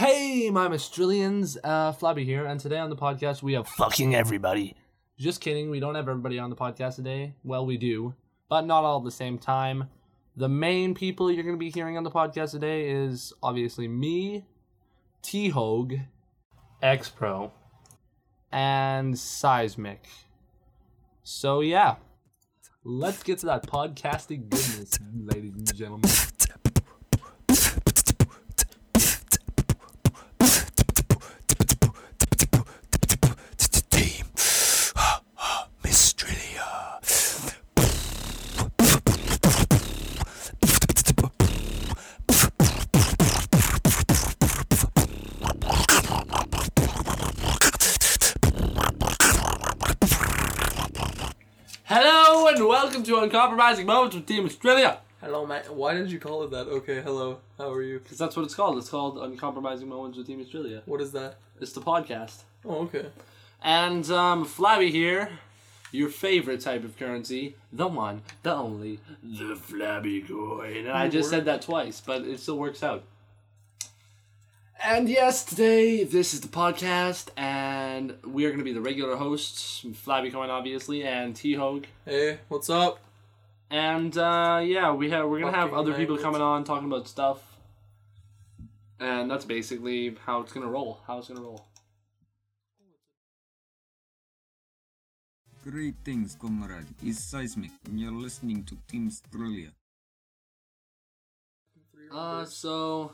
Hey, my Mistrillians, uh, Flabby here, and today on the podcast we have fucking everybody. Just kidding, we don't have everybody on the podcast today. Well, we do, but not all at the same time. The main people you're going to be hearing on the podcast today is obviously me, T Hogue, X Pro, and Seismic. So, yeah, let's get to that podcasting goodness, ladies and gentlemen. welcome to Uncompromising Moments with Team Mistralia. Hello, Matt. Why did you call it that? Okay, hello. How are you? Because that's what it's called. It's called Uncompromising Moments with Team Mistralia. What is that? It's the podcast. Oh, okay. And um, Flabby here, your favorite type of currency, the one, the only, the Flabby coin. And I just said that twice, but it still works out. And yes, today this is the podcast, and we are going to be the regular hosts, Flabby Coin obviously, and T Hogue. Hey, what's up? And uh, yeah, we have we're gonna have Fucking other people language. coming on talking about stuff, and that's basically how it's gonna roll. How it's gonna roll. Greetings, comrade. It's Seismic, and you're listening to Team Mistralia. Uh, so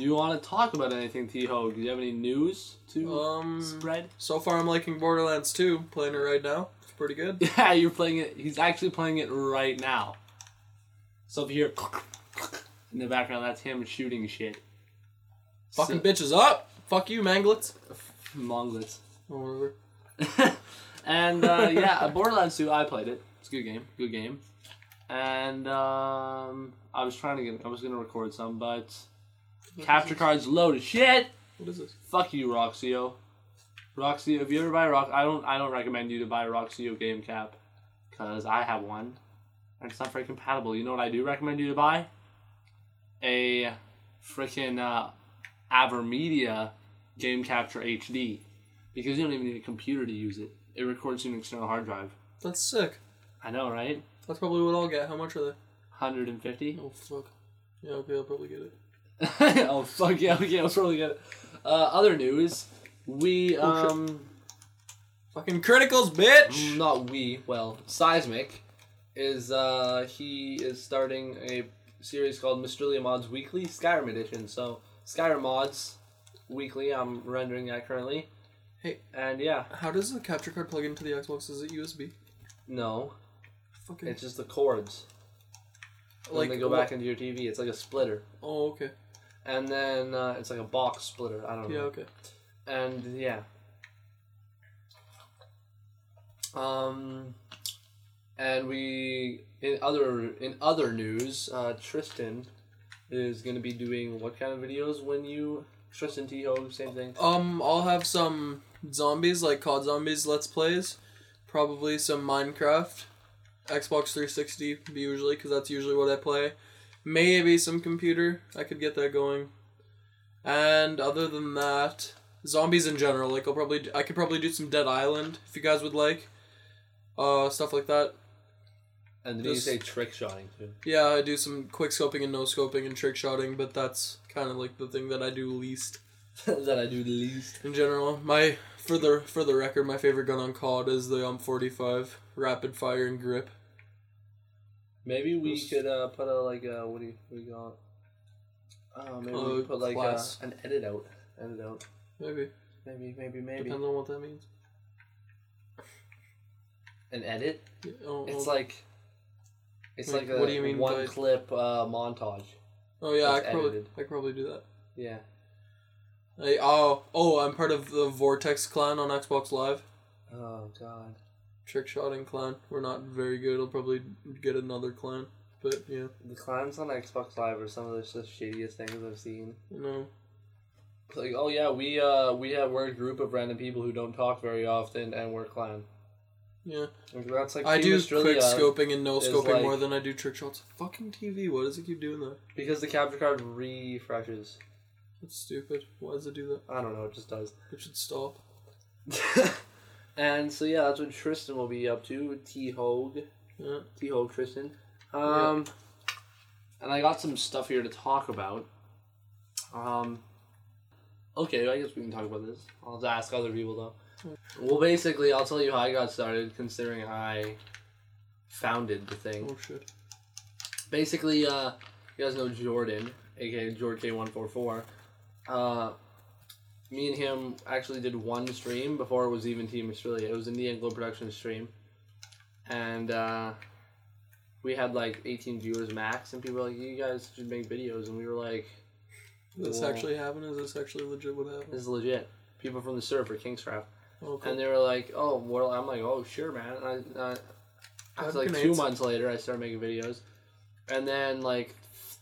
you want to talk about anything, T Ho? Do you have any news to Um, spread? so far I'm liking Borderlands 2. Playing it right now. It's pretty good. Yeah, you're playing it. He's actually playing it right now. So if you hear in the background, that's him shooting shit. Fucking So- bitches up. Fuck you, manglets. Monglets. Or whatever. and uh, yeah, Borderlands 2, I played it. It's a good game. Good game. And um, I was trying to get, I was gonna record some, but capture cards load of shit. What is this? Fuck you, Roxio. Roxio, if you ever buy a Rox, I don't, I don't recommend you to buy a Roxio game cap, cause I have one, and it's not very compatible. You know what I do recommend you to buy? A freaking uh, Avermedia Game Capture HD, because you don't even need a computer to use it. It records to an external hard drive. That's sick. I know, right? That's probably what I'll get. How much are they? 150. Oh, fuck. Yeah, okay, I'll probably get it. oh fuck yeah, okay, I'll probably get it. Uh, other news, we Oh, um. Fucking criticals, bitch! not we well seismic is uh he is starting a series called Mystrilia Mods Weekly Skyrim Edition. So Skyrim Mods Weekly, I'm rendering that currently. Hey. And yeah, How does the capture card plug into the Xbox? Is it USB? no, Fucking. it's just the cords. Like they go what- back into your TV, it's like a splitter, Oh, okay. And then uh, it's like a box splitter. I don't know. Yeah, okay. and yeah um and we in other in other news uh tristan is going to be doing what kind of videos when you tristan T-Ho, same thing Um, I'll have some zombies, like COD Zombies Let's Plays. Probably some Minecraft. Xbox 360 usually, because that's usually what I play. Maybe some computer. I could get that going. And other than that, zombies in general. Like I'll probably, I could probably do some Dead Island if you guys would like. Uh, stuff like that. and then you say trick shotting too Yeah, I do some quick scoping and no scoping and trick shotting, but that's kind of like the thing that I do least. that i do the least in general. My for the for the record, my favorite gun on COD is the um forty five rapid fire and grip. Maybe we Those- could uh put a like uh what do you what do you call it uh, maybe we Uh, put like uh, class. an edit out edit out Maybe maybe maybe maybe depends on what that means. an edit Yeah, oh, It's oh. like it's Like, like a what do you mean one by- clip uh, montage. oh yeah, I it's could probably edited. I could probably do that. Yeah. I, oh oh, I'm part of the Vortex clan on Xbox Live. Oh god. Trick shotting clan. We're not very good. I'll probably get another clan, but yeah, The clans on Xbox Live are some of the just shittiest things I've seen. you know. It's like, oh yeah, we uh we have we're a group of random people who don't talk very often and we're a clan. Yeah, Like, That's like I Team do Australia, quick scoping and no scoping like- more than I do trick shots. Fucking TV. Why does it keep doing that? because the capture card refreshes. That's stupid. Why does it do that? I don't know. It just does. It should stop. and so yeah, that's what Tristan will be up to. T Hogue, Yeah. T Hogue Tristan. Um, and I got some stuff here to talk about. Um, okay, I guess we can talk about this. I'll ask other people though. Well, basically, I'll tell you how I got started, considering I founded the thing. Oh shit. basically, uh, you guys know Jordan, aka Jord K144. Uh, me and him actually did one stream before it was even Team Mistralia. It was Neon Glow Production stream. And uh, we had like 18 viewers max, and people were like, you guys should make videos. And we were like, this actually happen? Is this actually legit what happened? this is legit. People from the server, Kingscraft. Oh, cool. And they were like, "Oh, well," I'm like, "Oh, sure, man." And I, I, was like two months later, I started making videos, and then like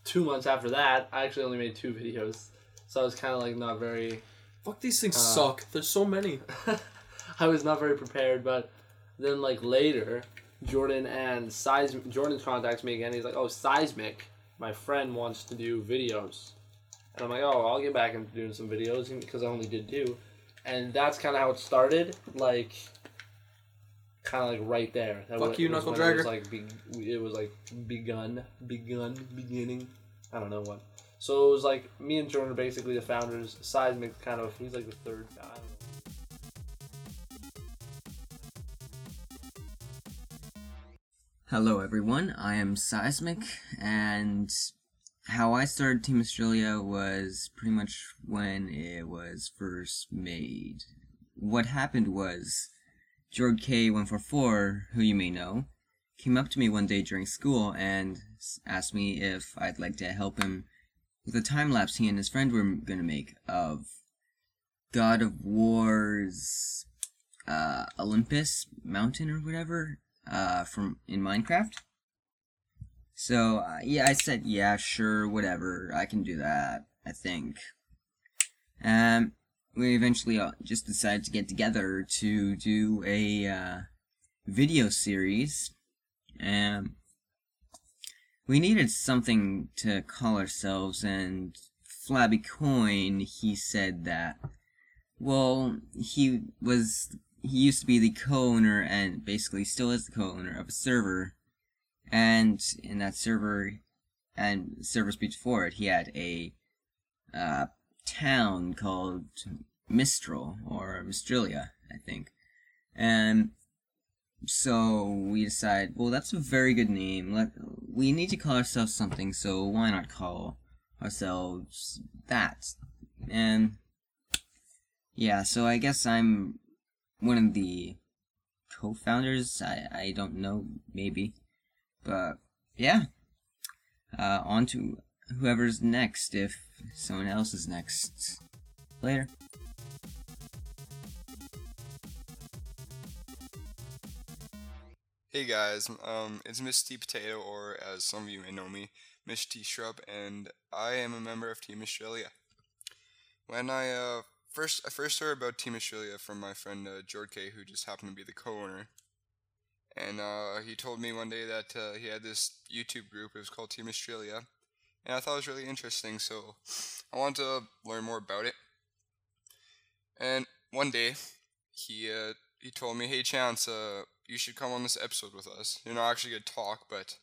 two months after that, I actually only made two videos. So I was kind of like not very, Fuck, these things Uh, suck. There's so many. I was not very prepared. But then like later, Jordan and Seismic, Jordan contacts me again. He's like, "Oh, Seismic, my friend wants to do videos," and I'm like, "Oh, I'll get back into doing some videos because I only did two." And that's kind of how it started, like, kind of like right there. That Fuck wa- you, knuckle when It was dragger. like be, it was like begun, begun, beginning. I don't know what. So it was like me and Jordan are basically the founders. Seismic kind of he's like the third guy. Hello, everyone. I am Seismic, and how I started Team Mistralia was pretty much when it was first made. What happened was, Jord K144, who you may know, came up to me one day during school and asked me if I'd like to help him a time lapse he and his friend were gonna make of God of War's uh, Olympus Mountain or whatever uh, from in Minecraft. So uh, yeah, I said yeah, sure, whatever, I can do that. I think. Um, we eventually uh, just decided to get together to do a uh, video series. Um, we needed something to call ourselves, and Flabby Coin, he said that. Well, he was he used to be the co-owner and basically still is the co-owner of a server and in that server and servers before it he had a uh, town called Mistral or Mistralia I think and so we decide, well that's a very good name let we need to call ourselves something so why not call ourselves that and yeah so I guess I'm one of the co-founders. I I don't know, maybe, but yeah. Uh, on to whoever's next. If someone else is next, later. Hey guys, um, it's Miss T Potato, or as some of you may know me, Miss T Shrub, and I am a member of Team Mistralia. When I uh, first I first heard about Team Mistralia from my friend uh, K, who just happened to be the co-owner, and uh, he told me one day that uh, he had this YouTube group. It was called Team Mistralia, and I thought it was really interesting. So I wanted to learn more about it. And one day, he uh, he told me, "Hey, Chance, uh, you should come on this episode with us. You're not actually gonna talk, but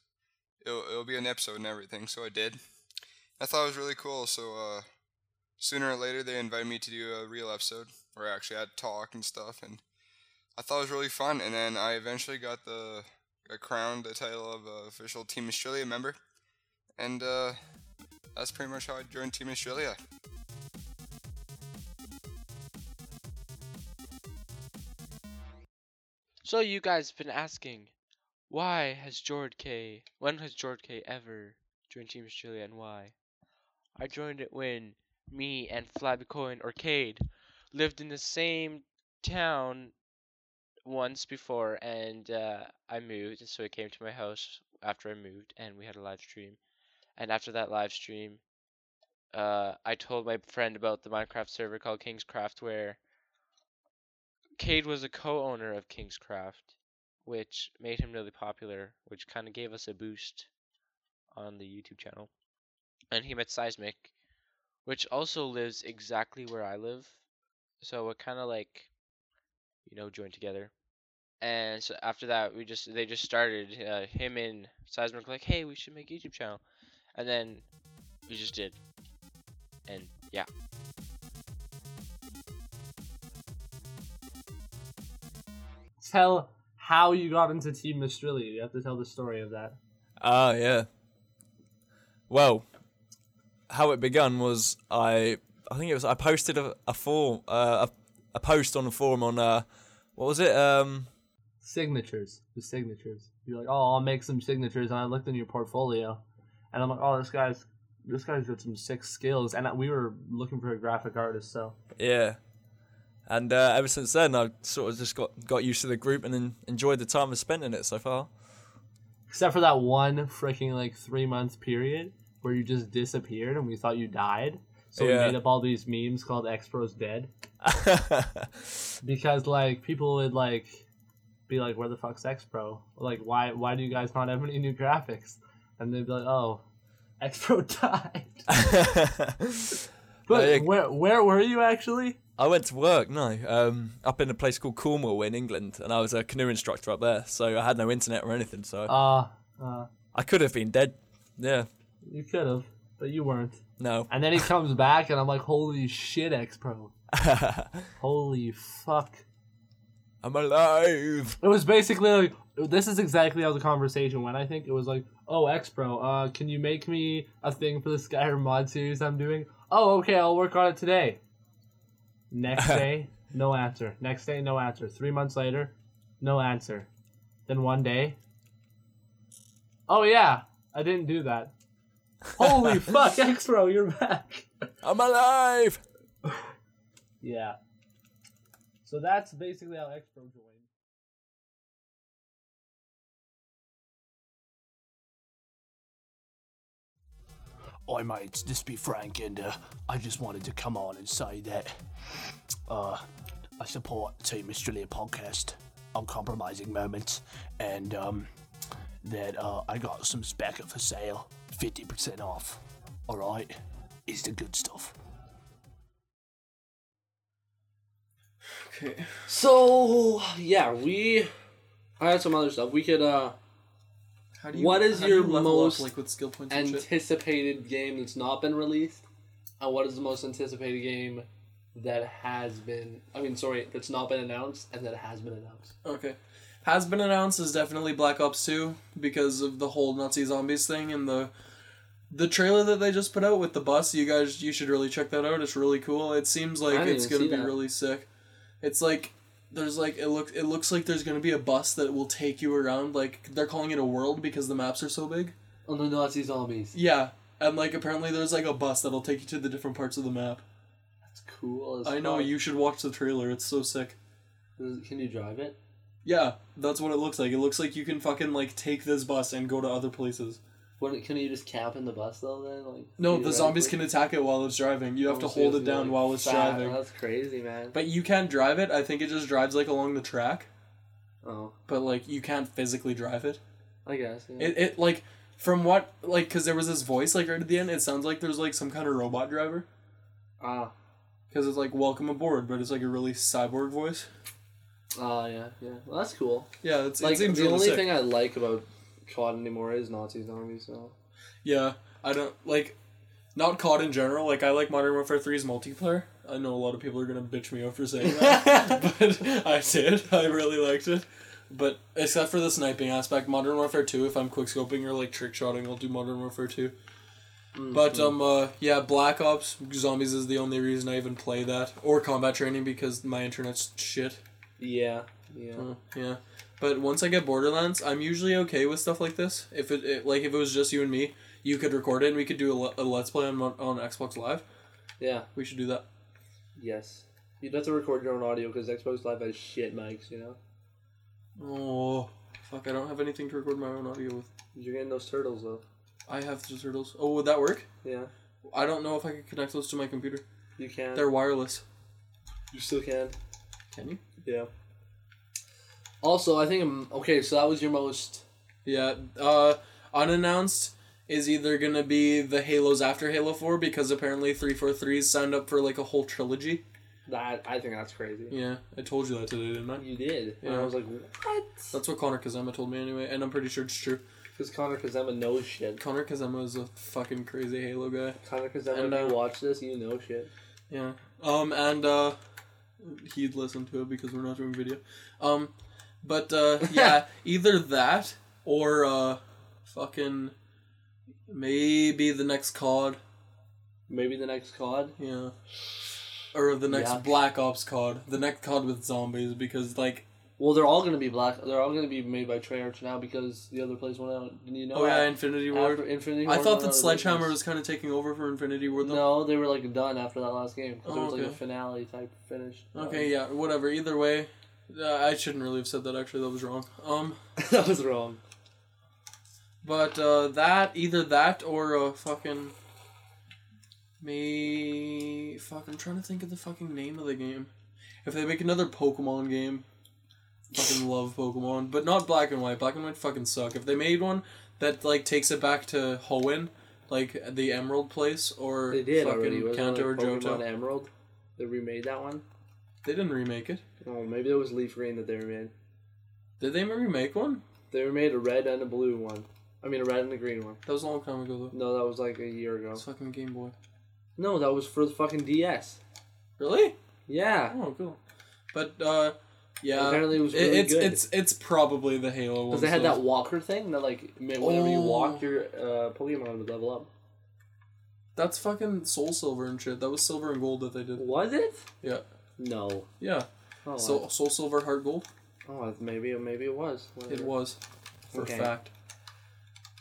it'll it'll be an episode and everything." So I did. I thought it was really cool. So uh, sooner or later, they invited me to do a real episode where I actually had talk and stuff, and I thought it was really fun. And then I eventually got the got crowned the title of uh, official Team Mistralia member, and uh, that's pretty much how I joined Team Mistralia. So you guys have been asking, why has Jord K? When has Jord K ever joined Team Mistralia and why? I joined it when me and Flabby Coin Arcade lived in the same town once before, and uh, I moved, and so he came to my house after I moved, and we had a live stream. And after that live stream, uh, I told my friend about the Minecraft server called Kingscraft, where Cade was a co-owner of Kingscraft, which made him really popular, which kind of gave us a boost on the YouTube channel. And he met Seismic, which also lives exactly where I live. So it kind of like, you know, joined together. And so after that, we just they just started uh, him and Seismic like, hey, we should make YouTube channel, and then we just did, and yeah. Tell how you got into Team Mistralia. You have to tell the story of that. Ah, yeah. Well, how it began was I, I think it was I posted a, a form, uh, a, a post on the forum on, uh, what was it? Um, Signatures. The signatures. You're like, oh, I'll make some signatures, and I looked in your portfolio, and I'm like, oh, this guy's this guy's got some sick skills, and we were looking for a graphic artist, so yeah. And uh, ever since then, I've sort of just got, got used to the group and en- enjoyed the time I've spent in it so far. except for that one freaking like three month period where you just disappeared and we thought you died. So Yeah. we made up all these memes called X Pro's dead because like people would like be like, "Where the fuck's X Pro? Like, why why do you guys not have any new graphics?" And they'd be like, "Oh, X Pro died." But yeah. where where were you actually? I went to work, no, um, up in a place called Cornwall in England, and I was a canoe instructor up there, so I had no internet or anything, so Uh, uh I could have been dead. Yeah, you could have, but you weren't. no. And then he comes back, and I'm like, "Holy shit, X Pro! Holy fuck!" I'm alive. It was basically like this is exactly how the conversation went. I think it was like, "Oh, X Pro, uh, can you make me a thing for the Skyrim mod series I'm doing?" Oh, okay, I'll work on it today. Next day, no answer. Next day, no answer. Three months later, no answer. Then one day, oh yeah, I didn't do that. Holy fuck, X Pro, you're back. I'm alive. Yeah. So that's basically how X Pro joined. Oi, mates, this be Frank, and uh, I just wanted to come on and say that uh, I support Team Mistralia podcast on compromising moments, and um, that uh, I got some spec for sale, 50% off. Alright? It's the good stuff. Okay. So yeah, we. I had some other stuff. We could uh How do What is do you your most like with skill points anticipated game that's not been released, and what is the most anticipated game that has been? I mean, sorry, that's not been announced and that has been announced. Okay. Has been announced is definitely Black Ops 2 because of the whole Nazi zombies thing and the the trailer that they just put out with the bus. You guys you should really check that out. It's really cool. It seems like it's going to be that. really sick. It's like there's like it looks it looks like there's to be a bus that will take you around like they're calling it a world because the maps are so big. On the Nazi zombies. Yeah. And like apparently there's like a bus that'll take you to the different parts of the map. That's cool. As I know you should watch the trailer. It's so sick. Can you drive it? Yeah, that's what it looks like. It looks like you can fucking like take this bus and go to other places. What can you just camp in the bus though? Then like No, the zombies can attack it while it's driving. You have to hold it down while it's driving. That's crazy, man. But you can't drive it. I think it just drives like along the track. Oh, But like you can't physically drive it. I guess. Yeah. It it like from what like because there was this voice like right at the end. It sounds like there's like some kind of robot driver Ah, because it's like welcome aboard, but it's like a really cyborg voice. ah, yeah, yeah. Well, that's cool. Yeah, it's Like the only sick. thing I like about COD anymore is Nazi zombies. So Yeah, I don't like not COD in general. Like I like Modern Warfare 3's multiplayer. I know a lot of people are gonna bitch me out for saying that, but I did. I really liked it. But except for the sniping aspect, Modern Warfare 2, if I'm quickscoping or like trick shotting, I'll do Modern Warfare 2. But um uh yeah, Black Ops Zombies is the only reason I even play that or combat training because my internet's shit. yeah, yeah. Uh, yeah. But once I get Borderlands, I'm usually okay with stuff like this. If it, it like if it was just you and me, you could record it and we could do a, le- a let's play on on Xbox Live. Yeah. We should do that. Yes. You'd have to record your own audio because Xbox Live has shit mics, you know? Oh, fuck! I don't have anything to record my own audio with. You're getting those turtles, though. I have the turtles. Oh, would that work? Yeah. I don't know if I could connect those to my computer. You can. They're wireless. you still can. Can you? Yeah. Also, I think, um, okay, so that was your most. Yeah. Uh, unannounced is either gonna be the Halos after Halo Four because apparently three four three signed up for like a whole trilogy. That I think that's crazy. Yeah, I told you that today, didn't I? You did, and I was like, what? That's what Connor Kazema told me anyway, and I'm pretty sure it's true. Because Connor Kazema knows shit. Connor Kazema is a fucking crazy Halo guy. Connor Kazema, And, if uh, you watch this, you know shit. Yeah. Um, and uh, he'd listen to it because we're not doing video. Um, but uh, yeah, either that or uh, fucking maybe the next COD. Maybe the next COD. Yeah. Or the next Yeah. Black Ops COD. The next COD with zombies because like Well, they're all gonna be black. They're all gonna be made by Treyarch now because the other place went out. Didn't you know? oh yeah? Infinity Ward. Infinity I thought that Sledgehammer was kind of taking over for Infinity Ward though. No, they were like done after that last game because Oh, it was like a finale type finish. Okay, yeah, whatever. Either way, I shouldn't really have said that. Actually, that was wrong. Um. that was wrong. But uh, that either that or a fucking me fuck. I'm trying to think of the fucking name of the game. If they make another Pokemon game, fucking love Pokemon, but not Black and White. Black and White fucking suck. If they made one that like takes it back to Hoenn, like the Emerald place, or They did fucking already. Was Kanto or like Pokemon Johto, Emerald. They remade that one. They didn't remake it. Oh, maybe it was Leaf Green that they remade. Did they remake one? They remade a red and a blue one. I mean, a red and a green one. That was a long time ago though. No, that was like a year ago. It's fucking Game Boy. No, that was for the fucking DS. Really? Yeah. Oh, cool. But uh, yeah. Apparently it was really it's good. it's it's probably the Halo one. Because they had that walker thing that like whenever you Oh. walked, your uh, Pokemon would level up. That's fucking Soul Silver and shit. That was Silver and Gold that they did. Was it? Yeah, No. yeah. Oh, Soul Soul Silver Heart Gold. oh maybe maybe it was. It was, for Okay. fact.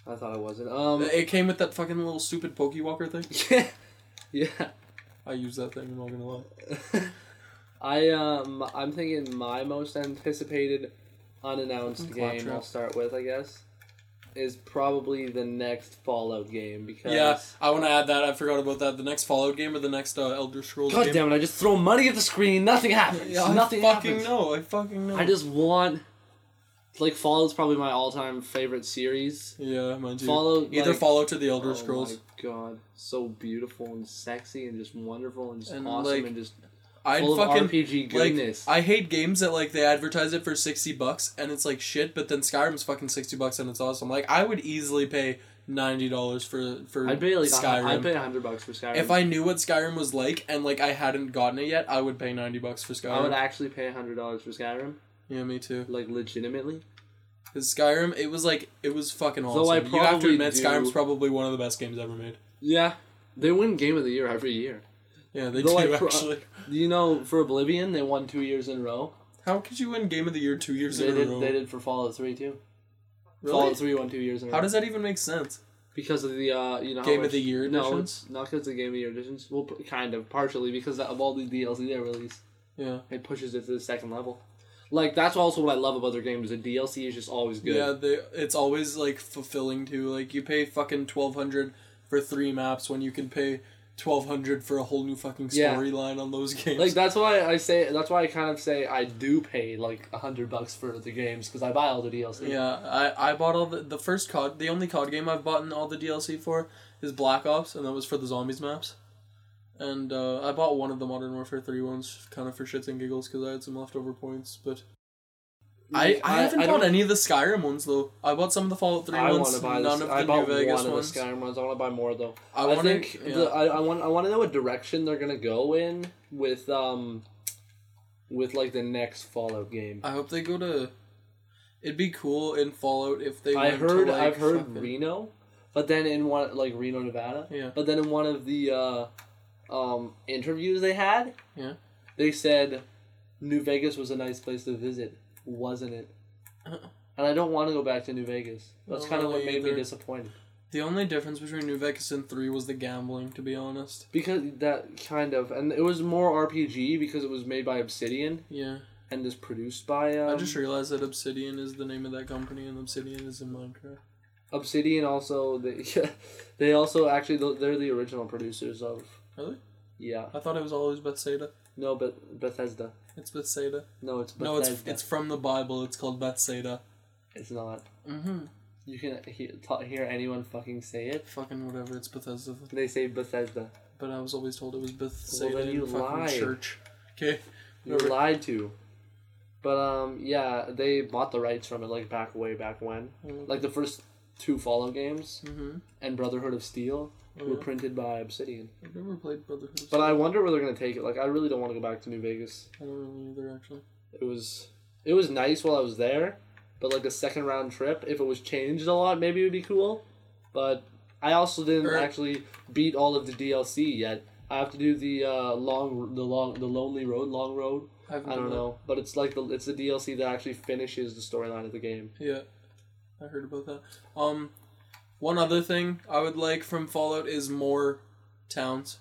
I thought it wasn't. Um. It came with that fucking little stupid Pokewalker thing. yeah. Yeah. I use that thing. I'm not gonna lie. I um I'm thinking my most anticipated unannounced game I'll start with I guess is probably the next Fallout game because Yeah, I want to add that. I forgot about that. The next Fallout game or the next uh, Elder Scrolls God game. damn it! I just throw money at the screen. Nothing happens. Yeah, I nothing fucking happens. know. I fucking know. I just want like Fallout's probably my all-time favorite series. yeah, mine too. Fallout Either like, Fallout or the Elder oh Scrolls. my god, so beautiful and sexy and just wonderful and just And, awesome like, and just I'd full fucking RPG like. I hate games that like they advertise it for sixty bucks and it's like shit, but then Skyrim's fucking sixty bucks and it's awesome. Like I would easily pay ninety dollars for for I'd pay like Skyrim. I'd pay hundred bucks for Skyrim. if I knew what Skyrim was like and like I hadn't gotten it yet, I would pay ninety bucks for Skyrim. I would actually pay hundred dollars for Skyrim, yeah, me too. like legitimately. Because Skyrim, it was like it was fucking awesome. Though I you have to admit, do- Skyrim's probably one of the best games ever made. Yeah, they win Game of the Year every year. Yeah, they I do pro- actually. Do you know for Oblivion they won two years in a row? How could you win Game of the Year two years They in did. a row? They did for Fallout Three too. Really? Fallout Three won two years in a row. How does that even make sense? because of the uh, you know how Game of much- the Year No, editions? it's not because of the Game of the Year editions. Well, p- kind of partially because of all the DLC they release. Yeah. It pushes it to the second level. Like that's also what I love about their games. The DLC is just always good. Yeah, they, it's always like fulfilling too. Like you pay fucking twelve hundred for three maps when you can pay twelve hundred for a whole new fucking Yeah. storyline on those games. Like that's why I say that's why I kind of say I do pay like a hundred bucks for the games because I buy all the DLC. Yeah, I, I bought all the the first COD. The only COD game I've bought in all the DLC for is Black Ops, and that was for the zombies maps. And uh, I bought one of the Modern Warfare 3 ones, kind of for shits and giggles, because I had some leftover points. But I, I, haven't I bought any of the Skyrim ones though. I bought some of the Fallout 3 I ones, buy none this. of I the bought Vegas one of ones. the Skyrim ones. I want to buy more though. I, I, want think yeah. the, I, I want I want to know what direction they're gonna go in with um with like the next Fallout game. I hope they go to. It'd be cool in Fallout if they. I went to, heard like, I've heard fucking- Reno, but then in one like Reno, Nevada. Yeah. But then in one of the uh, um, interviews they had, Yeah. they said New Vegas was a nice place to visit, wasn't it? Uh-uh. And I don't want to go back to New Vegas. That's Not kind of what really made me either. disappointed The only difference between New Vegas and three was the gambling, to be honest. because that kind of and it was more RPG because it was made by Obsidian Yeah. and is produced by. Um, I just realized that Obsidian is the name of that company, and Obsidian is in Minecraft. Obsidian also they they also actually they're the original producers of Really? yeah I thought it was always Bethsaida. No but Bethesda It's Bethsaida. no it's Bethesda. No, Bethesda it's it's from the Bible. It's called Bethsaida. it's not Mm-hmm. You can hear, ta hear anyone fucking say it. Fucking whatever. It's Bethesda. They say Bethesda. But I was always told it was Bethesda. then you in fucking lied. church. Okay. You were lied to. But um, yeah, they bought the rights from it like back way back when. Mm. Like the first two Fallout games Mm-hmm. and Brotherhood of Steel Oh, were yeah. printed by Obsidian. I've never played Brotherhood. But I wonder where they're gonna take it. Like I really don't want to go back to New Vegas. I don't really either actually. It was it was nice while I was there, but like a second round trip, if it was changed a lot, maybe it would be cool. But I also didn't Or- actually beat all of the DLC yet. I have to do the uh, long, the long, the lonely road, long road. I, haven't I don't done that. know, but it's like the it's the DLC that actually finishes the storyline of the game. Yeah, I heard about that. Um, one other thing I would like from Fallout is more towns.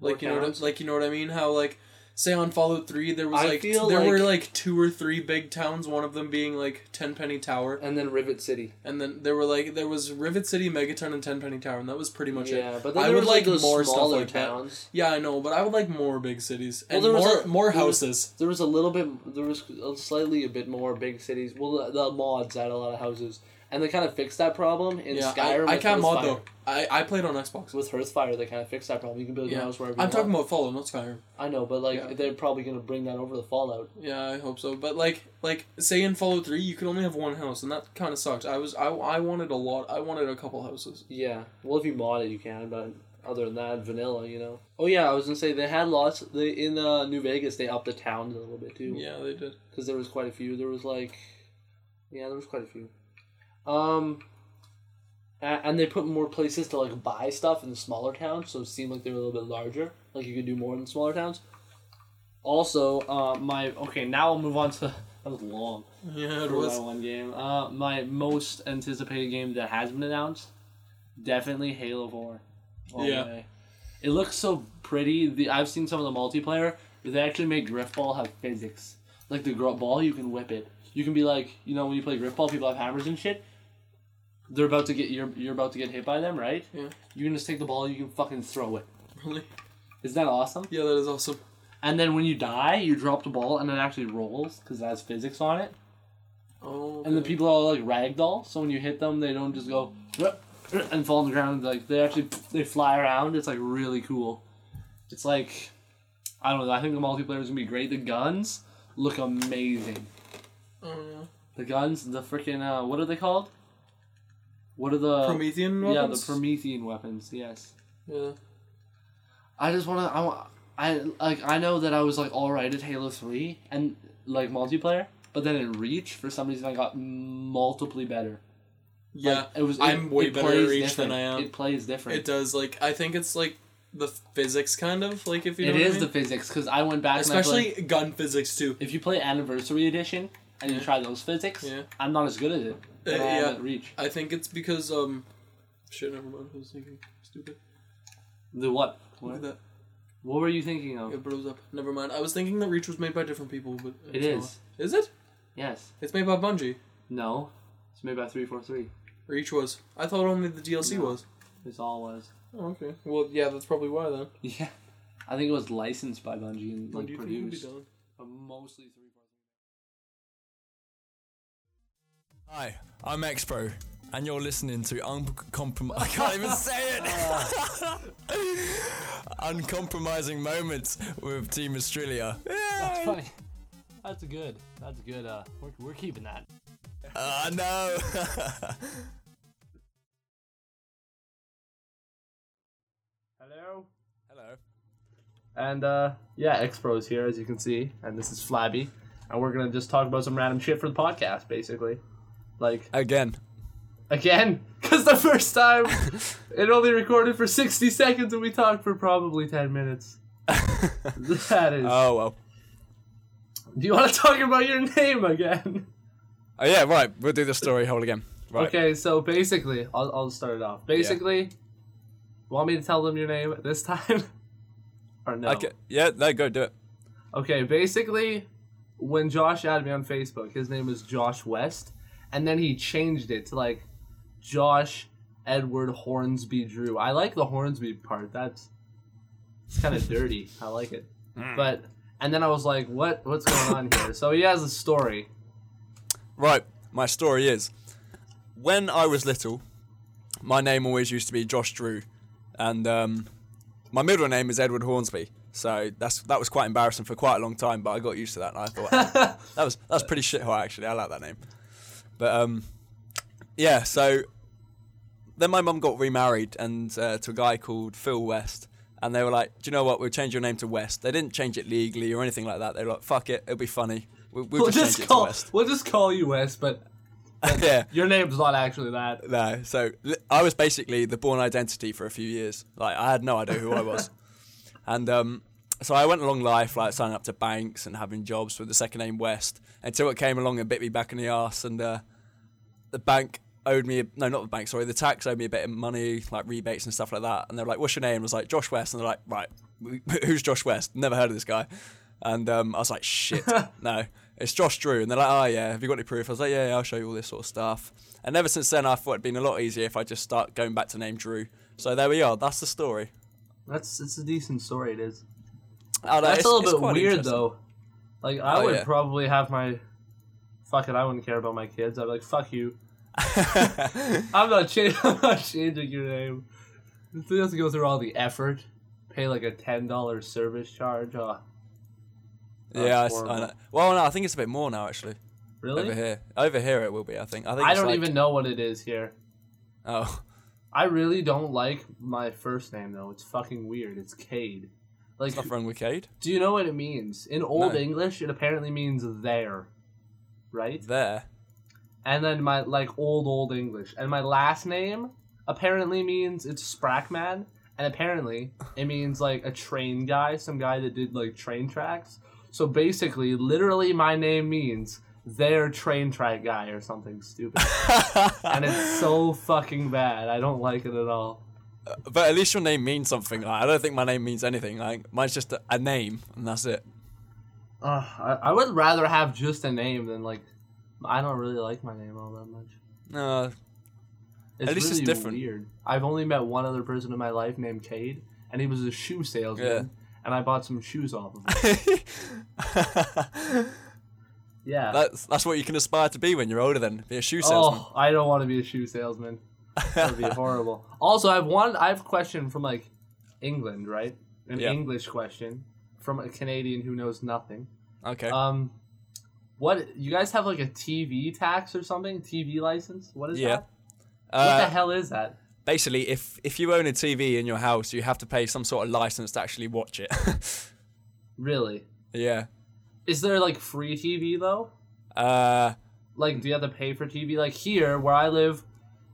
More Like you know, towns? what, like you know what I mean? How like say on Fallout Three there was I like there were like- like two or three big towns. One of them being like Tenpenny Tower, And then Rivet City. and then there were like there was Rivet City, Megaton, and Tenpenny Tower, and that was pretty much yeah, it. but then I there would was like those more stuff smaller like that. towns. Yeah, I know, but I would like more big cities Well, and there was more more there was- houses. There was a little bit. There was a slightly a bit more big cities. Well, the, the mods had a lot of houses, and they kind of fixed that problem in yeah, Skyrim. I, I can't mod though. I, I played on Xbox. With Hearthfire, they kind of fixed that problem. You can build your Yeah. house wherever I'm want. talking about Fallout, not Skyrim. I know, but like Yeah. they're probably gonna bring that over the Fallout. Yeah, I hope so. But like, like say in Fallout Three, you could only have one house, and that kind of sucks. I was, I, I wanted a lot. I wanted a couple houses. Yeah. Well, if you mod it, you can. But other than that, vanilla, you know. Oh yeah, I was gonna say they had lots. They in uh, New Vegas, they upped the towns a little bit too. Yeah, they did. because there was quite a few. There was like, yeah, there was quite a few. Um, and they put more places to like buy stuff in the smaller towns, so it seemed like they were a little bit larger. Like you could do more in smaller towns. Also, uh, my okay, now I'll move on to that was long Yeah, it was. my one game. Uh, my most anticipated game that has been announced, definitely Halo Four. Yeah. way. It looks so pretty. The I've seen some of the multiplayer. They actually make Grifball have physics. Like the ball, you can whip it. You can be like, you know, when you play Grifball, people have hammers and shit. They're about to get you're you're about to get hit by them, right? Yeah. You can just take the ball, you can fucking throw it. Really? Isn't that awesome? Yeah, that is awesome. And then when you die, you drop the ball and it actually rolls because it has physics on it. Oh. And the people are like ragdoll, so when you hit them, they don't just go and fall on the ground. Like they actually they fly around. It's like really cool. It's like I don't know. I think the multiplayer is gonna be great. The guns look amazing. Oh, yeah. The guns, the freaking uh, what are they called? What are the Promethean weapons? Yeah, the? Promethean weapons. Yes. Yeah. I just wanna. I want. I like. I know that I was like all right at Halo Three and like multiplayer, but then in Reach, for some reason, I got multiply better. Yeah. Like, it was. It, I'm way better at plays Reach different. than I am. It plays different. It does. Like, I think it's like the physics kind of like if you know It what I mean? the physics because I went back and I especially played, gun physics too. if you play Anniversary Edition and you Yeah. try those physics, Yeah. I'm not as good at it. Uh, I yeah. at Reach. I think it's because um, shit. Never mind. I was thinking stupid. The what? What, that. what were you thinking of? It blows up. Never mind. I was thinking that Reach was made by different people, but it's is. not. Is it? Yes. It's made by Bungie. No. It's made by three four three. Reach was. I thought only the DLC No. was. It's all was. Oh, okay. Well, yeah, that's probably why then. Yeah. I think it was licensed by Bungie and like do you think it'll produced. done? But mostly three Hi, I'm X Pro, and you're listening to Uncomprom. I can't even say it. Uncompromising moments with Team Mistralia. That's funny. That's good. That's good. Uh, we're, we're keeping that. Uh, no. Hello. Hello. And uh, yeah, X Pro's here as you can see, and this is Flabby, and we're gonna just talk about some random shit for the podcast, basically. Like Again. again, because the first time it only recorded for sixty seconds, and we talked for probably ten minutes. That is. Oh well. Do you want to talk about your name again? Oh yeah, right. We'll do the story whole again. Right. Okay, so basically, I'll, I'll start it off. Basically, want me to tell them your name this time? or no? Okay. Yeah. No, go do it. Okay, basically, when Josh added me on Facebook, his name is Josh West, and then he changed it to like Josh Edward Hornsby Drew. I like the Hornsby part. That's it's kind of dirty. I like it. But and then I was like, what what's going on here? So he has a story. Right. My story is, when I was little, my name always used to be Josh Drew, and um, my middle name is Edward Hornsby. So that's that was quite embarrassing for quite a long time, but I got used to that, and I thought that was that was pretty shithole actually. I like that name, but um, yeah. So then my mum got remarried and uh, to a guy called Phil West, and they were like, "Do you know what? We'll change your name to West." They didn't change it legally or anything like that. They were like, "Fuck it, it'll be funny. We'll, we'll, We'll just, just call West." we'll just call you Wes, but yeah. your name's not actually that. No, so I was basically the born identity for a few years. Like I had no idea who I was, and um, so I went along life like signing up to banks and having jobs with the second name West until it came along and bit me back in the ass. and uh, the bank owed me a, no, not the bank, sorry, the tax owed me a bit of money, like rebates and stuff like that, and they're like, "What's your name?" I was like, "Josh West," and they're like, "Right, who's Josh West? Never heard of this guy." And um, I was like, "Shit, no." It's Josh Drew, and they're like, "Oh yeah, have you got any proof?" I was like, "Yeah, yeah, I'll show you all this sort of stuff." And ever since then, I thought it'd been a lot easier if I just start going back to name Drew. So there we are. That's the story. That's it's a decent story. It is. Oh, no, That's it's- a little bit weird though. Like I Oh, would yeah. probably have my. Fuck it, I wouldn't care about my kids. I'd be like, fuck you. I'm not changing. I'm not changing your name. You have to go through all the effort, pay like a ten dollars service charge. Oh, yeah, I s- I, horrible. know. Well, no, I think it's a bit more now actually. really? Over here, over here it will be. I think. I think. I don't like- even know what it is here. Oh, I really don't like my first name though. It's fucking weird. It's Cade. Like, there's nothing wrong with Cade. do you know what it means? In Old No. English, it apparently means there, right? There. and then my like old old English, and my last name apparently means it's Sprackman, and apparently it means like a train guy, some guy that did like train tracks. So basically, literally, my name means their train track guy or something stupid, and it's so fucking bad. I don't like it at all. But at least your name means something. Like, I don't think my name means anything. Like mine's just a, a name, and that's it. Uh, I, I would rather have just a name than like. I don't really like my name all that much. No, It's At least it's different. weird. I've only met one other person in my life named Cade, and he was a shoe salesman. Yeah. And I bought some shoes off of him. Yeah. that's that's what you can aspire to be when you're older. Then be a shoe salesman. oh, I don't want to be a shoe salesman. That would be horrible. Also, I have one. I have a question from like England, right? An Yeah. English question from a Canadian who knows nothing. Okay. Um, what you guys have like a TV tax or something? TV license? What is Yeah. that? What Uh, the hell is that? basically, if if you own a TV in your house, you have to pay some sort of license to actually watch it. Really? yeah. Is there like free TV though? Uh, Like, do you have to pay for TV? Like here, where I live,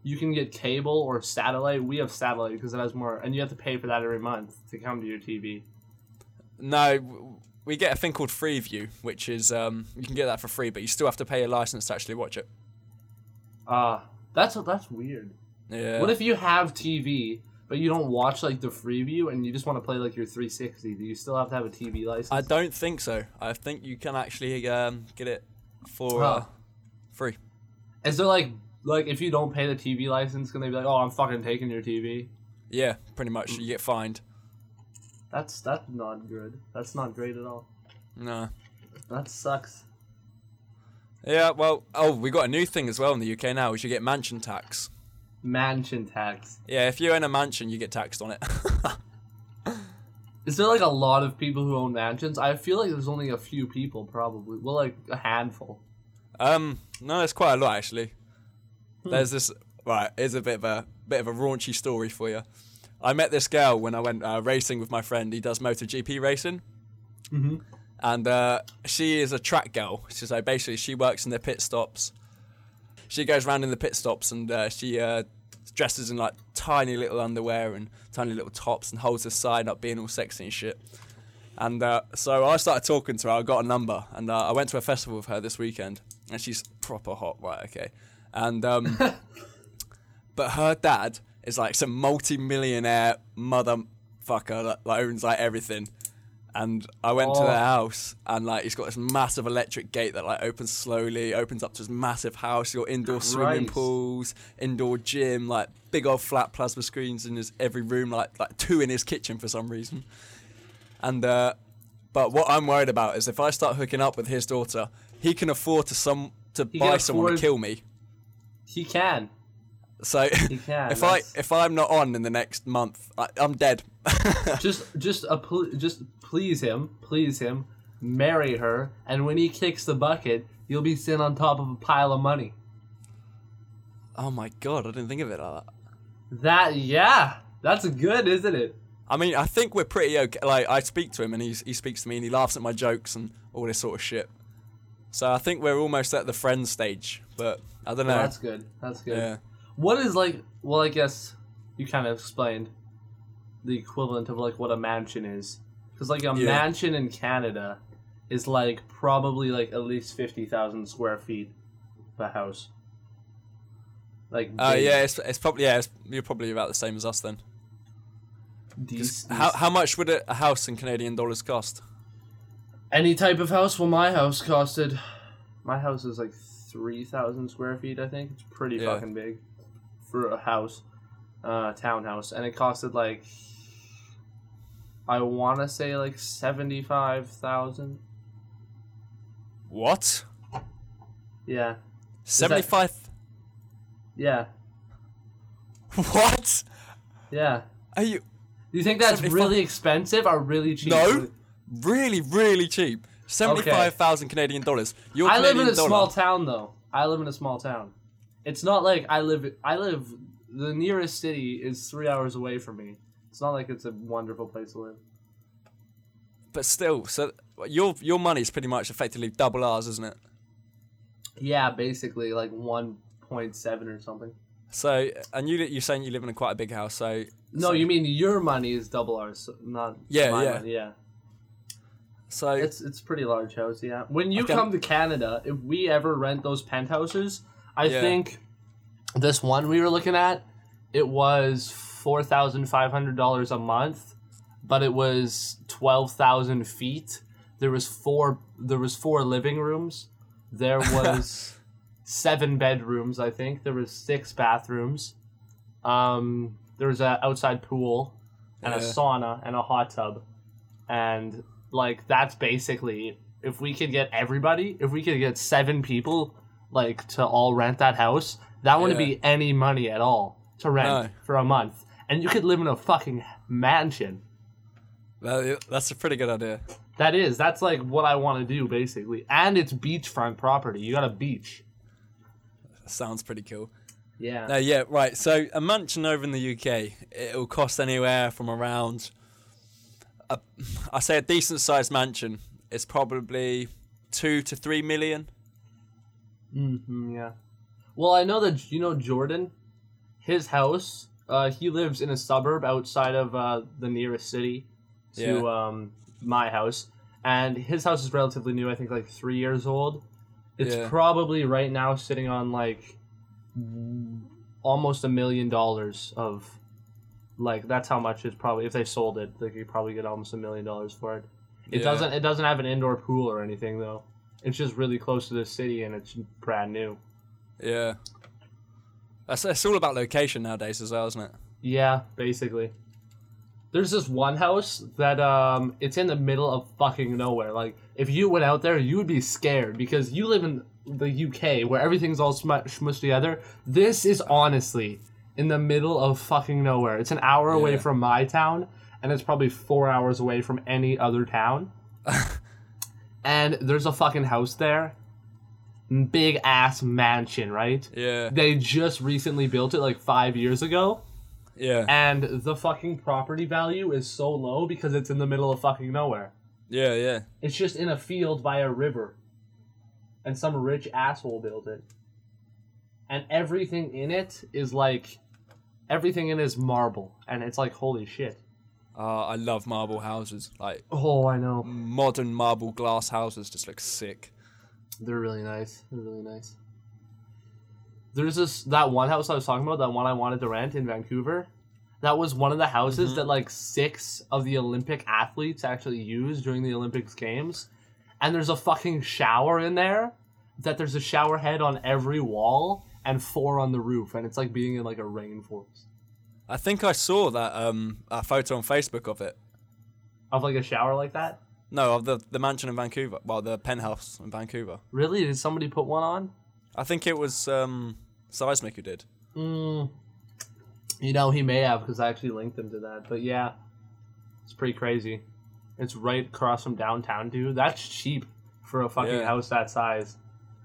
you can get cable or satellite. We have satellite because it has more, and you have to pay for that every month to come to your TV. no, we get a thing called Freeview, which is um, you can get that for free, but you still have to pay a license to actually watch it. Ah, that's that's weird. Yeah. What if you have TV, but you don't watch like the Freeview, and you just want to play like your 360? Do you still have to have a TV license? I don't think so. I think you can actually um, get it for Huh. uh, free. Is there like like if you don't pay the TV license, can they be like, oh, I'm fucking taking your TV? Yeah, pretty much. You get fined. That's that's not good. That's not great at all. No. That sucks. Yeah, well, oh, we got a new thing as well in the UK now. Is you get mansion tax. Mansion tax. Yeah, if you own a mansion, you get taxed on it. Is there like a lot of people who own mansions? I feel like there's only a few people, probably. Well, like a handful. um, no, it's quite a lot actually. There's this. Right, here's a bit of a bit of a raunchy story for you. I met this girl when I went uh, racing with my friend. He does MotoGP racing. Mhm. And uh, she is a track girl. She's like basically, she works in the pit stops. She goes around in the pit stops and uh, she uh, dresses in like tiny little underwear and tiny little tops and holds her side up, being all sexy and shit. And uh, so I started talking to her. I got a number, and uh, I went to a festival with her this weekend, and she's proper hot, right? Okay, and um, but her dad is like some multi-millionaire motherfucker that owns like everything. And I went to Oh. their house, and like he's got this massive electric gate that like opens slowly, opens up to his massive house. Got indoor swimming pools, indoor gym, like big old flat plasma screens in his every room, like like two in his kitchen for some reason. And uh, but what I'm worried about is if I start hooking up with his daughter, he can afford to some to He buy someone to kill me. He can. So He can. if I if I'm not on in the next month, I, I'm dead. just just a pl- just please him, please him, marry her, and when he kicks the bucket, you'll be sitting on top of a pile of money. oh my god, I didn't think of it like that. That yeah, that's good, isn't it? I mean, I think we're pretty okay. Like, I speak to him and he's, he speaks to me and he laughs at my jokes and all this sort of shit. So I think we're almost at the friend stage, but I don't know. That's good. That's good. yeah. What is like? Well, I guess you kind of explained the equivalent of like what a mansion is, because like a Yeah. mansion in Canada is like probably like at least fifty thousand square feet of a house. Like Uh, yeah, it's, it's probably yeah, it's, you're probably about the same as us then. dec- How how much would a house in Canadian dollars cost? Any type of house. Well, my house costed. My house is like three thousand square feet. I think it's pretty Yeah. fucking big for a house, uh, townhouse, and it costed like. I want to say like seventy five thousand. What? Yeah, Seventy five? yeah, What? yeah. Are you Do you think that's 75 really expensive or really cheap? no? Really, really cheap. Seventy-five thousand Canadian dollars. Your I live in a dollar. small town though. I live in a small town. It's not like I live. I live. The nearest city is three hours away from me. It's not like it's a wonderful place to live. but still, so your your money's pretty much effectively double ours, isn't it? Yeah, basically like one point seven or something. So, and you you're saying you live in a quite a big house, so No, you mean your money is double ours, not Yeah, my yeah. money. Yeah, so it's it's a pretty large house. Yeah. When you Okay. come to Canada, if we ever rent those penthouses, I Yeah. think this one we were looking at, it was four thousand five hundred dollars a month, but it was twelve thousand feet. There was four. There was four living rooms. There was seven bedrooms. I think there was six bathrooms. Um, there was an outside pool and a sauna and a hot tub, and like that's basically if we could get everybody, if we could get seven people like to all rent that house, that wouldn't Yeah. be any money at all to rent No. for a month, and you could live in a fucking mansion. well, that's a pretty good idea. That is, that's like what I want to do basically, and it's beachfront property. You got a beach. Sounds pretty cool. Yeah. No, yeah, right. So a mansion over in the UK, it'll cost anywhere from around. I say a decent sized mansion is probably two to three million. hmm yeah. Well, I know that you know Jordan, his house. Uh, he lives in a suburb outside of uh, the nearest city to Yeah. um, my house, and his house is relatively new. I think like three years old. It's Yeah. probably right now sitting on like almost a million dollars of like that's how much it's probably if they sold it they could probably get almost a million dollars for it. It Yeah. doesn't it doesn't have an indoor pool or anything though. It's just really close to the city and it's brand new. Yeah. That's it's all about location nowadays as well, isn't it? Yeah, basically. There's this one house that um it's in the middle of fucking nowhere. Like if you went out there, you would be scared because you live in the UK where everything's all smushed together. This is honestly in the middle of fucking nowhere. It's an hour away from my town and it's probably 4 hours away from any other town. and there's a fucking house there. Big ass mansion, right? Yeah. They just recently built it like 5 years ago Yeah. and the fucking property value is so low because it's in the middle of fucking nowhere. Yeah, yeah. It's just in a field by a river. And some rich asshole built it. And everything in it is like everything in is marble and it's like holy shit. Uh, I love marble houses. Like Oh, I know. modern marble glass houses just look sick. They're really nice. They're really nice. There's this that one house I was talking about, that one I wanted to rent in Vancouver. That was one of the houses Mhm. that like six of the Olympic athletes actually used during the Olympics games. And there's a fucking shower in there. That there's a shower head on every wall and four on the roof, and it's like being in like a rainforest. I think I saw that um a photo on Facebook of it. Of like a shower like that? No, of the the mansion in Vancouver. Well, the penthouse in Vancouver. Really? Did somebody put one on? I think it was um Seismic who did. Mm, you know, he may have because I actually linked him to that. But yeah, it's pretty crazy. It's right across from downtown, dude. That's cheap for a fucking Yeah. house that size.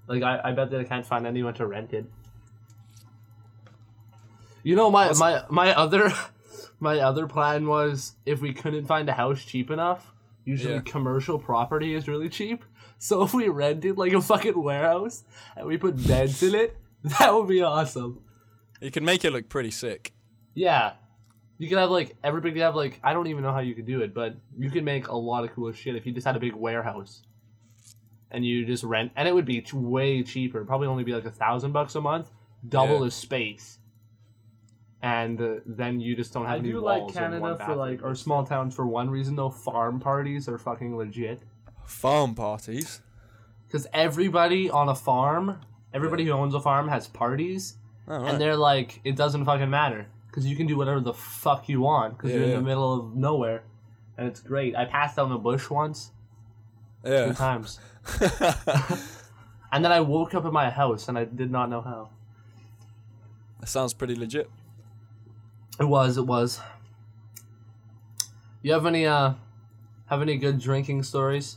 Like, I, I bet that I can't find anyone to rent it. You know, my my my other my other plan was if we couldn't find a house cheap enough. Usually, Yeah. commercial property is really cheap. So if we rented like a fucking warehouse and we put beds in it, that would be awesome. You can make it look pretty sick. Yeah. You could have like everybody could have like I don't even know how you could do it, but you could make a lot of cool shit if you just had a big warehouse. And you just rent and it would be way cheaper. Probably only be like a thousand bucks a month, double Yeah. the space. And uh, then you just don't have I any do like walls and one Canada for, like- or small towns for one reason though. Farm parties are fucking legit Farm parties. because everybody on a farm, everybody who owns a farm has parties, Oh, right. and they're like, it doesn't fucking matter because you can do whatever the fuck you want because you're in Yeah. the middle of nowhere, and it's great. I passed down the bush once, two yeah. times, and then I woke up in my house and I did not know how. that sounds pretty legit. It was, it was. You have any uh, have any good drinking stories?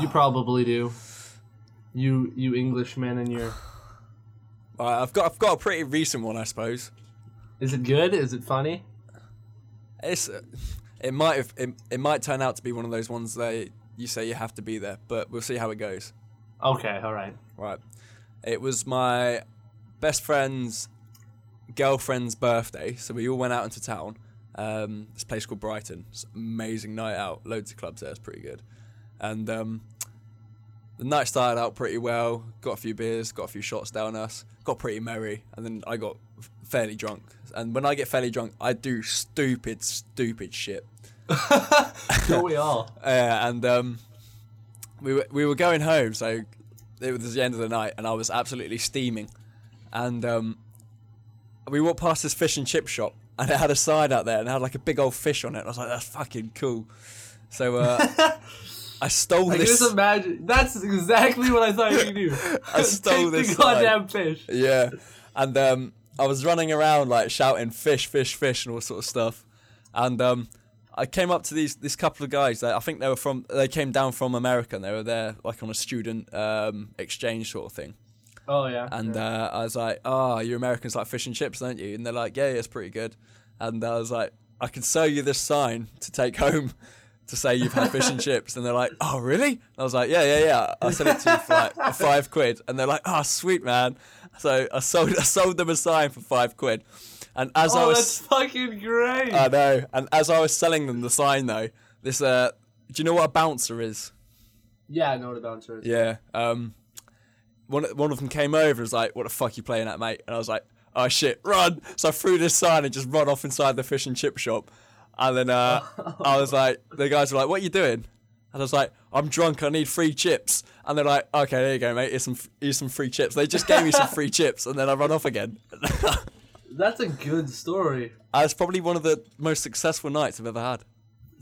you probably do. You you Englishman and your. Alright, I've got I've got a pretty recent one, I suppose. Is it good? Is it funny? It's uh, it might have it, it might turn out to be one of those ones that you say you have to be there, but we'll see how it goes. Okay, all right. Right. It was my best friend's girlfriend's birthday, so we all went out into town. Um, this place called Brighton. It's an amazing night out. Loads of clubs there. It's pretty good. And um, the night started out pretty well. Got a few beers, got a few shots down us. Got pretty merry, and then I got f- fairly drunk. And when I get fairly drunk, I do stupid, stupid shit. So we are. yeah, and um, we were we were going home, so it was the end of the night, and I was absolutely steaming. And um, we walked past this fish and chip shop, and it had a sign out there, and it had like a big old fish on it. And I was like, "That's fucking cool." So uh, I stole I can this. just imagine. That's exactly what I thought you do. I stole this the goddamn fish. Yeah, and um, I was running around like shouting "fish, fish, fish" and all sort of stuff. And um, I came up to these this couple of guys that I think they were from. They came down from America and they were there like on a student um, exchange sort of thing. Oh yeah. And yeah. uh, I was like, "Oh, you Americans like fish and chips, don't you?" And they're like, "Yeah, yeah, it's pretty good." And I was like, "I can sell you this sign to take home." To say you've had fish and chips, and they're like, "Oh, really?" I was like, "Yeah, yeah, yeah." I sell it to you for like five quid, and they're like, "Oh, sweet man." So I sold, I sold them a sign for five quid, and as I oh, was, that's fucking great. I know, and as I was selling them the sign though, this uh, do you know what a bouncer is? yeah, I know what a bouncer is. Yeah. Um, one one of them came over and was like, "What the fuck you playing at, mate?" And I was like, "Oh shit, run!" So I threw this sign and just run off inside the fish and chip shop. And then uh, I was like, the guys were like, "What are you doing?" And I was like, "I'm drunk. I need free chips." And they're like, "Okay, there you go, mate. Here's some here's some free chips." They just gave me some free chips, and then I run off again. That's a good story. That's probably one of the most successful nights I've ever had.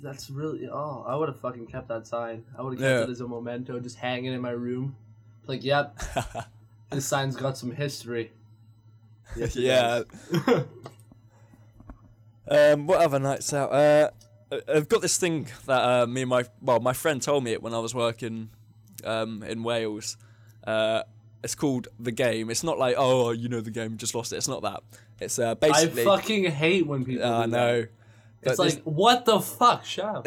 That's really. Oh, I would have fucking kept that sign. I would have kept Yeah. it as a memento, just hanging in my room. Like, yep, this sign's got some history. Yes, yeah. Um, what other nights out? Uh, I- I've got this thing that uh, me and my well, my friend told me it when I was working um, in Wales. Uh, it's called the game. It's not like oh, you know the game, just lost it. It's not that. It's uh, basically. I fucking hate when people. I do know. That. But It's like, what the fuck? Shut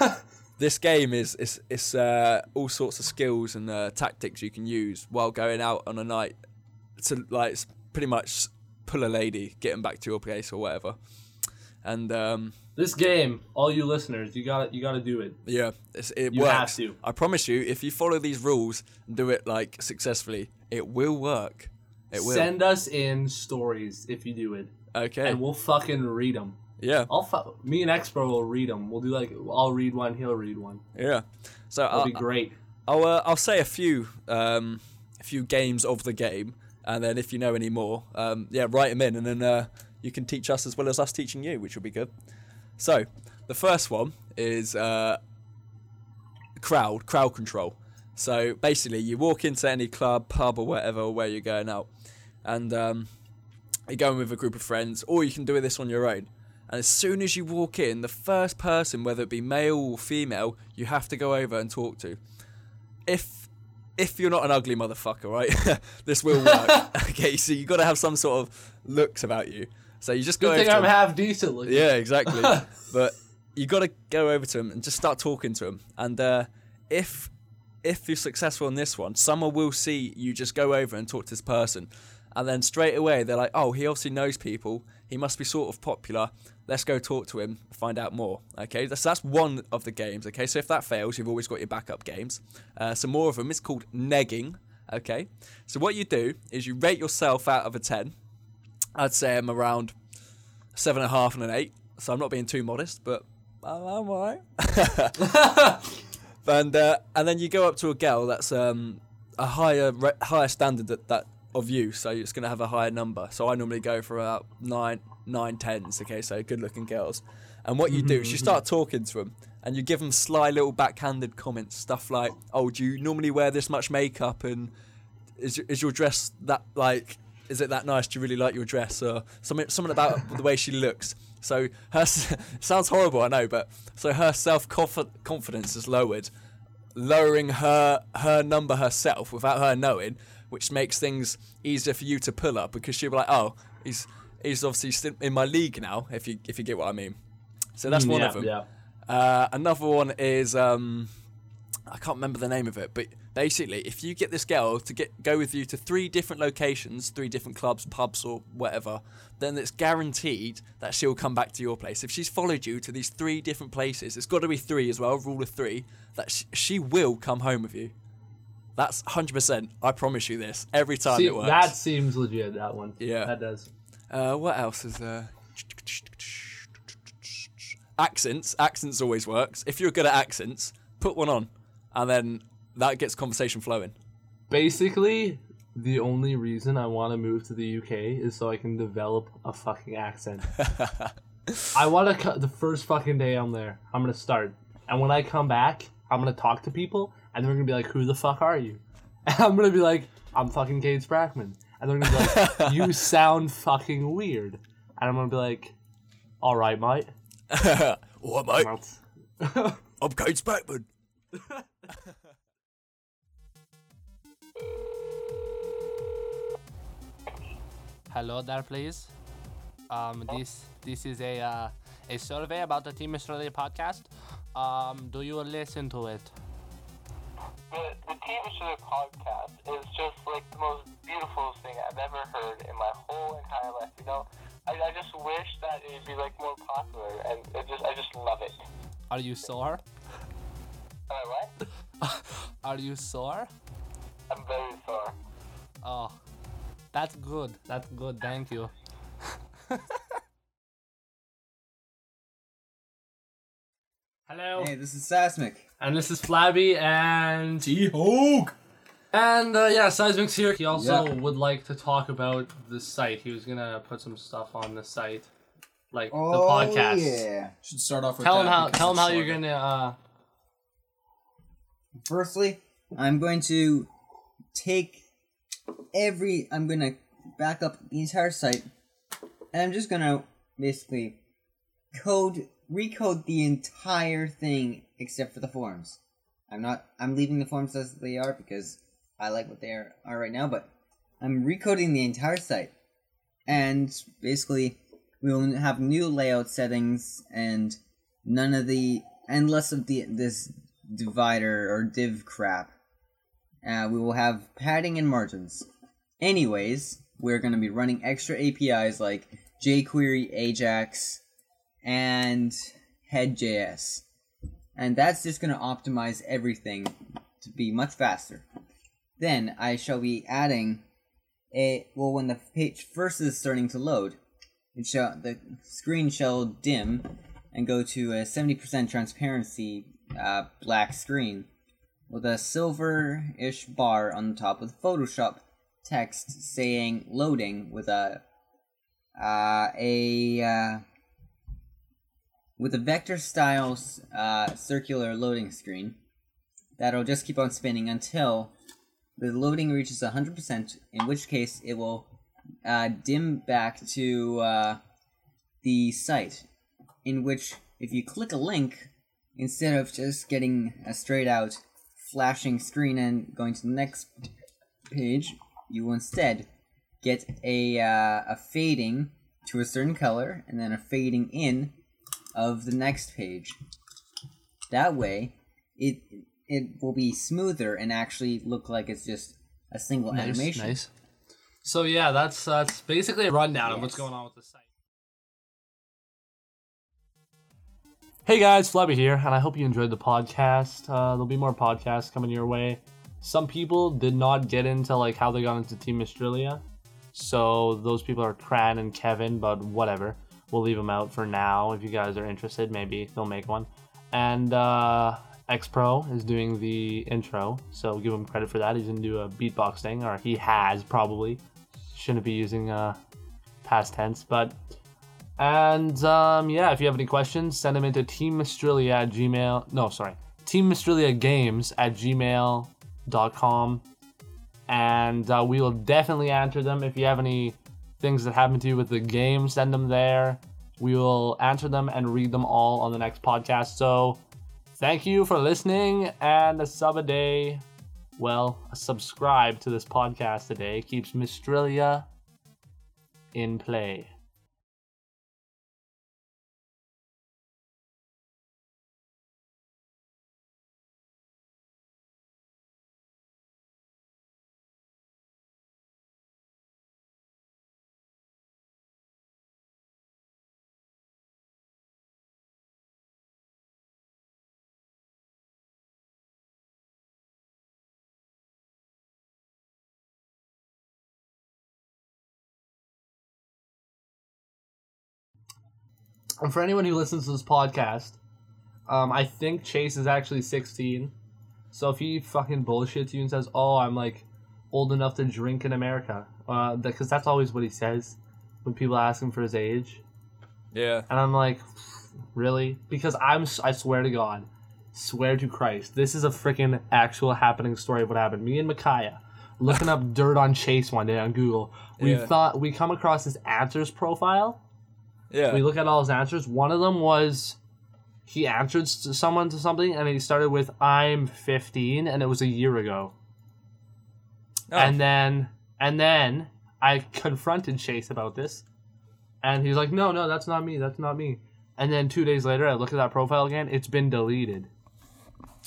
up. This game is is it's uh, all sorts of skills and uh, tactics you can use while going out on a night to like pretty much pull a lady, get them back to your place or whatever. And um, this game, all you listeners, you got You got to do it. Yeah, it's, it You works. have to. I promise you, if you follow these rules and do it like successfully, it will work. It will. Send us in stories if you do it, okay. and we'll fucking read them. Yeah, I'll fu- me and X Pro will read them. We'll do like I'll read one, he'll read one. yeah. So That'll I'll be great. I'll, uh, I'll say a few um, a few games of the game, and then if you know any more, um, yeah, write them in, and then uh, you can teach us as well as us teaching you, which will be good. So the first one is uh, crowd crowd control. So basically, you walk into any club, pub, or whatever, or where you're going out, and um, you're going with a group of friends, or you can do this on your own. And as soon as you walk in, the first person, whether it be male or female, you have to go over and talk to. If if you're not an ugly motherfucker, right, this will work. okay, so you got to have some sort of looks about you. So you just go Good thing I'm half decent looking. Yeah, exactly. but you got to go over to him and just start talking to him. And uh, if if you're successful in this one, someone will see you just go over and talk to this person, and then straight away they're like, "Oh, he obviously knows people. He must be sort of popular. Let's go talk to him, find out more." Okay, that's that's one of the games. Okay, so if that fails, you've always got your backup games. Uh, some more of them. It's called negging. Okay, so what you do is you rate yourself out of a ten. I'd say I'm around seven and a half and an eight. So I'm not being too modest, but I'm alright. and uh, and then you go up to a girl that's um, a higher re- higher standard that, that of you, so it's going to have a higher number. So I normally go for about nine nine tens. Okay, so good looking girls. And what you do is you mm-hmm, start mm-hmm. talking to them, and you give them sly little backhanded comments, stuff like, "Oh, do you normally wear this much makeup?" and is your- is your dress that like is it that nice do you really like your dress or something something about the way she looks so her sounds horrible i know but so her self confidence is lowered lowering her her number herself without her knowing which makes things easier for you to pull up because she'll be like oh he's he's obviously in my league now if you if you get what i mean so that's one yeah, of them Yeah. uh, another one is um, I can't remember the name of it, but basically, if you get this girl to get go with you to three different locations, three different clubs, pubs, or whatever, then it's guaranteed that she'll come back to your place. If she's followed you to these three different places, it's got to be three as well, rule of three. That sh- she will come home with you. That's hundred percent. I promise you this. Every time See, it works. that seems legit. That one. Yeah. That does. Uh, what else is there? Accents. Accents always works. If you're good at accents, put one on, and then that gets conversation flowing. Basically, the only reason I want to move to the UK is so I can develop a fucking accent. I want to cut the first fucking day I'm there. I'm gonna start, and when I come back, I'm gonna talk to people, and they're gonna be like, "Who the fuck are you?" And I'm gonna be like, "I'm fucking Cade Sprackman," and they're gonna be like, "You sound fucking weird," and I'm gonna be like, "All right, mate." what, mate? That's- I'm Kate Spackman. Hello there, please. Um, this this is a uh, a survey about the Team Mistralia podcast. Um, do you listen to it? The, the TV show podcast is just like the most beautiful thing I've ever heard in my whole entire life. You know, I, I just wish that it'd be like more popular, and it just I just love it. Are you sore? Am I what? Are you sore? I'm very sorry. Oh, that's good. That's good. Thank you. Hello. Hey, this is Seismic. And this is Flabby and T-Hawk. And uh, yeah, Seismic's here. He also Yeah. would like to talk about the site. He was gonna put some stuff on the site, like Oh, the podcast. yeah. Should start off with Tell him how. Tell him how you're gonna. Uh, Firstly, I'm going to take every. I'm going to back up the entire site, and I'm just going to basically code, recode the entire thing except for the forms. I'm not. I'm leaving the forms as they are because I like what they are, are right now, but I'm recoding the entire site, and basically we will have new layout settings and none of the and less of the this divider or div crap. Uh, we will have padding and margins. Anyways, we're going to be running extra APIs like jQuery, Ajax, and Head.js. And that's just going to optimize everything to be much faster. Then I shall be adding a well when the page first is starting to load, it shall the screen shall dim and go to a 70% transparency uh, black screen with a silver-ish bar on the top with Photoshop text saying loading with a uh, a uh, with a vector style uh, circular loading screen that'll just keep on spinning until the loading reaches 100%, in which case it will uh, dim back to uh, the site. In which, if you click a link, instead of just getting a straight out flashing screen and going to the next page, you will instead get a, uh, a fading to a certain color and then a fading in of the next page. That way, it it will be smoother and actually look like it's just a single Nice, animation. Nice. So yeah, that's that's basically a rundown of what's going on with the site. Hey guys, Flubby here, and I hope you enjoyed the podcast. Uh, there'll be more podcasts coming your way. Some people did not get into like how they got into Team Mistralia, so those people are Cran and Kevin, but whatever. We'll leave them out for now. If you guys are interested, maybe they'll make one. And uh, X Pro is doing the intro, so give him credit for that. He's gonna do a beatbox thing, or he has probably. Shouldn't be using uh, past tense, but and um, yeah, if you have any questions, send them into Team Mistralia at Gmail. No, sorry, Team Mistralia Games at gmail.com. And uh, we will definitely answer them. If you have any things that happen to you with the game, send them there. We will answer them and read them all on the next podcast. So thank you for listening and a sub a day. Well, a subscribe to this podcast today keeps Mistralia in play. And for anyone who listens to this podcast, um, I think Chase is actually 16. So if he fucking bullshits you and says, "Oh, I'm like old enough to drink in America," uh, because that's always what he says when people ask him for his age, Yeah. and I'm like, really? Because I'm, I swear to God, swear to Christ, this is a freaking actual happening story of what happened. Me and Micaiah looking up dirt on Chase one day on Google. We Yeah. thought we come across his answers profile Yeah. we look at all his answers. One of them was he answered to someone to something, and he started with "I'm 15," and it was a year ago. Oh. And then, and then I confronted Chase about this, and he's like, "No, no, that's not me. That's not me." And then two days later, I look at that profile again. It's been deleted,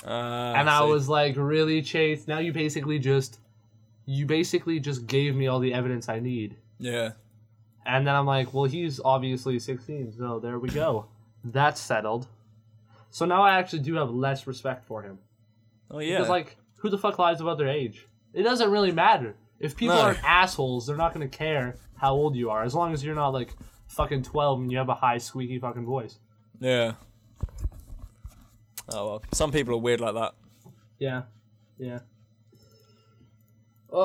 Uh, and I see. was like, "Really, Chase? Now you basically just, you basically just gave me all the evidence I need." Yeah. And then I'm like, well, he's obviously 16, so there we go. That's settled. So now I actually do have less respect for him. Oh yeah. Because, like, who the fuck lies about their age? It doesn't really matter. If people No. aren't assholes, they're not going to care how old you are, as long as you're not, like, fucking 12 and you have a high, squeaky fucking voice. yeah. Oh well. Some people are weird like that. Yeah. Yeah.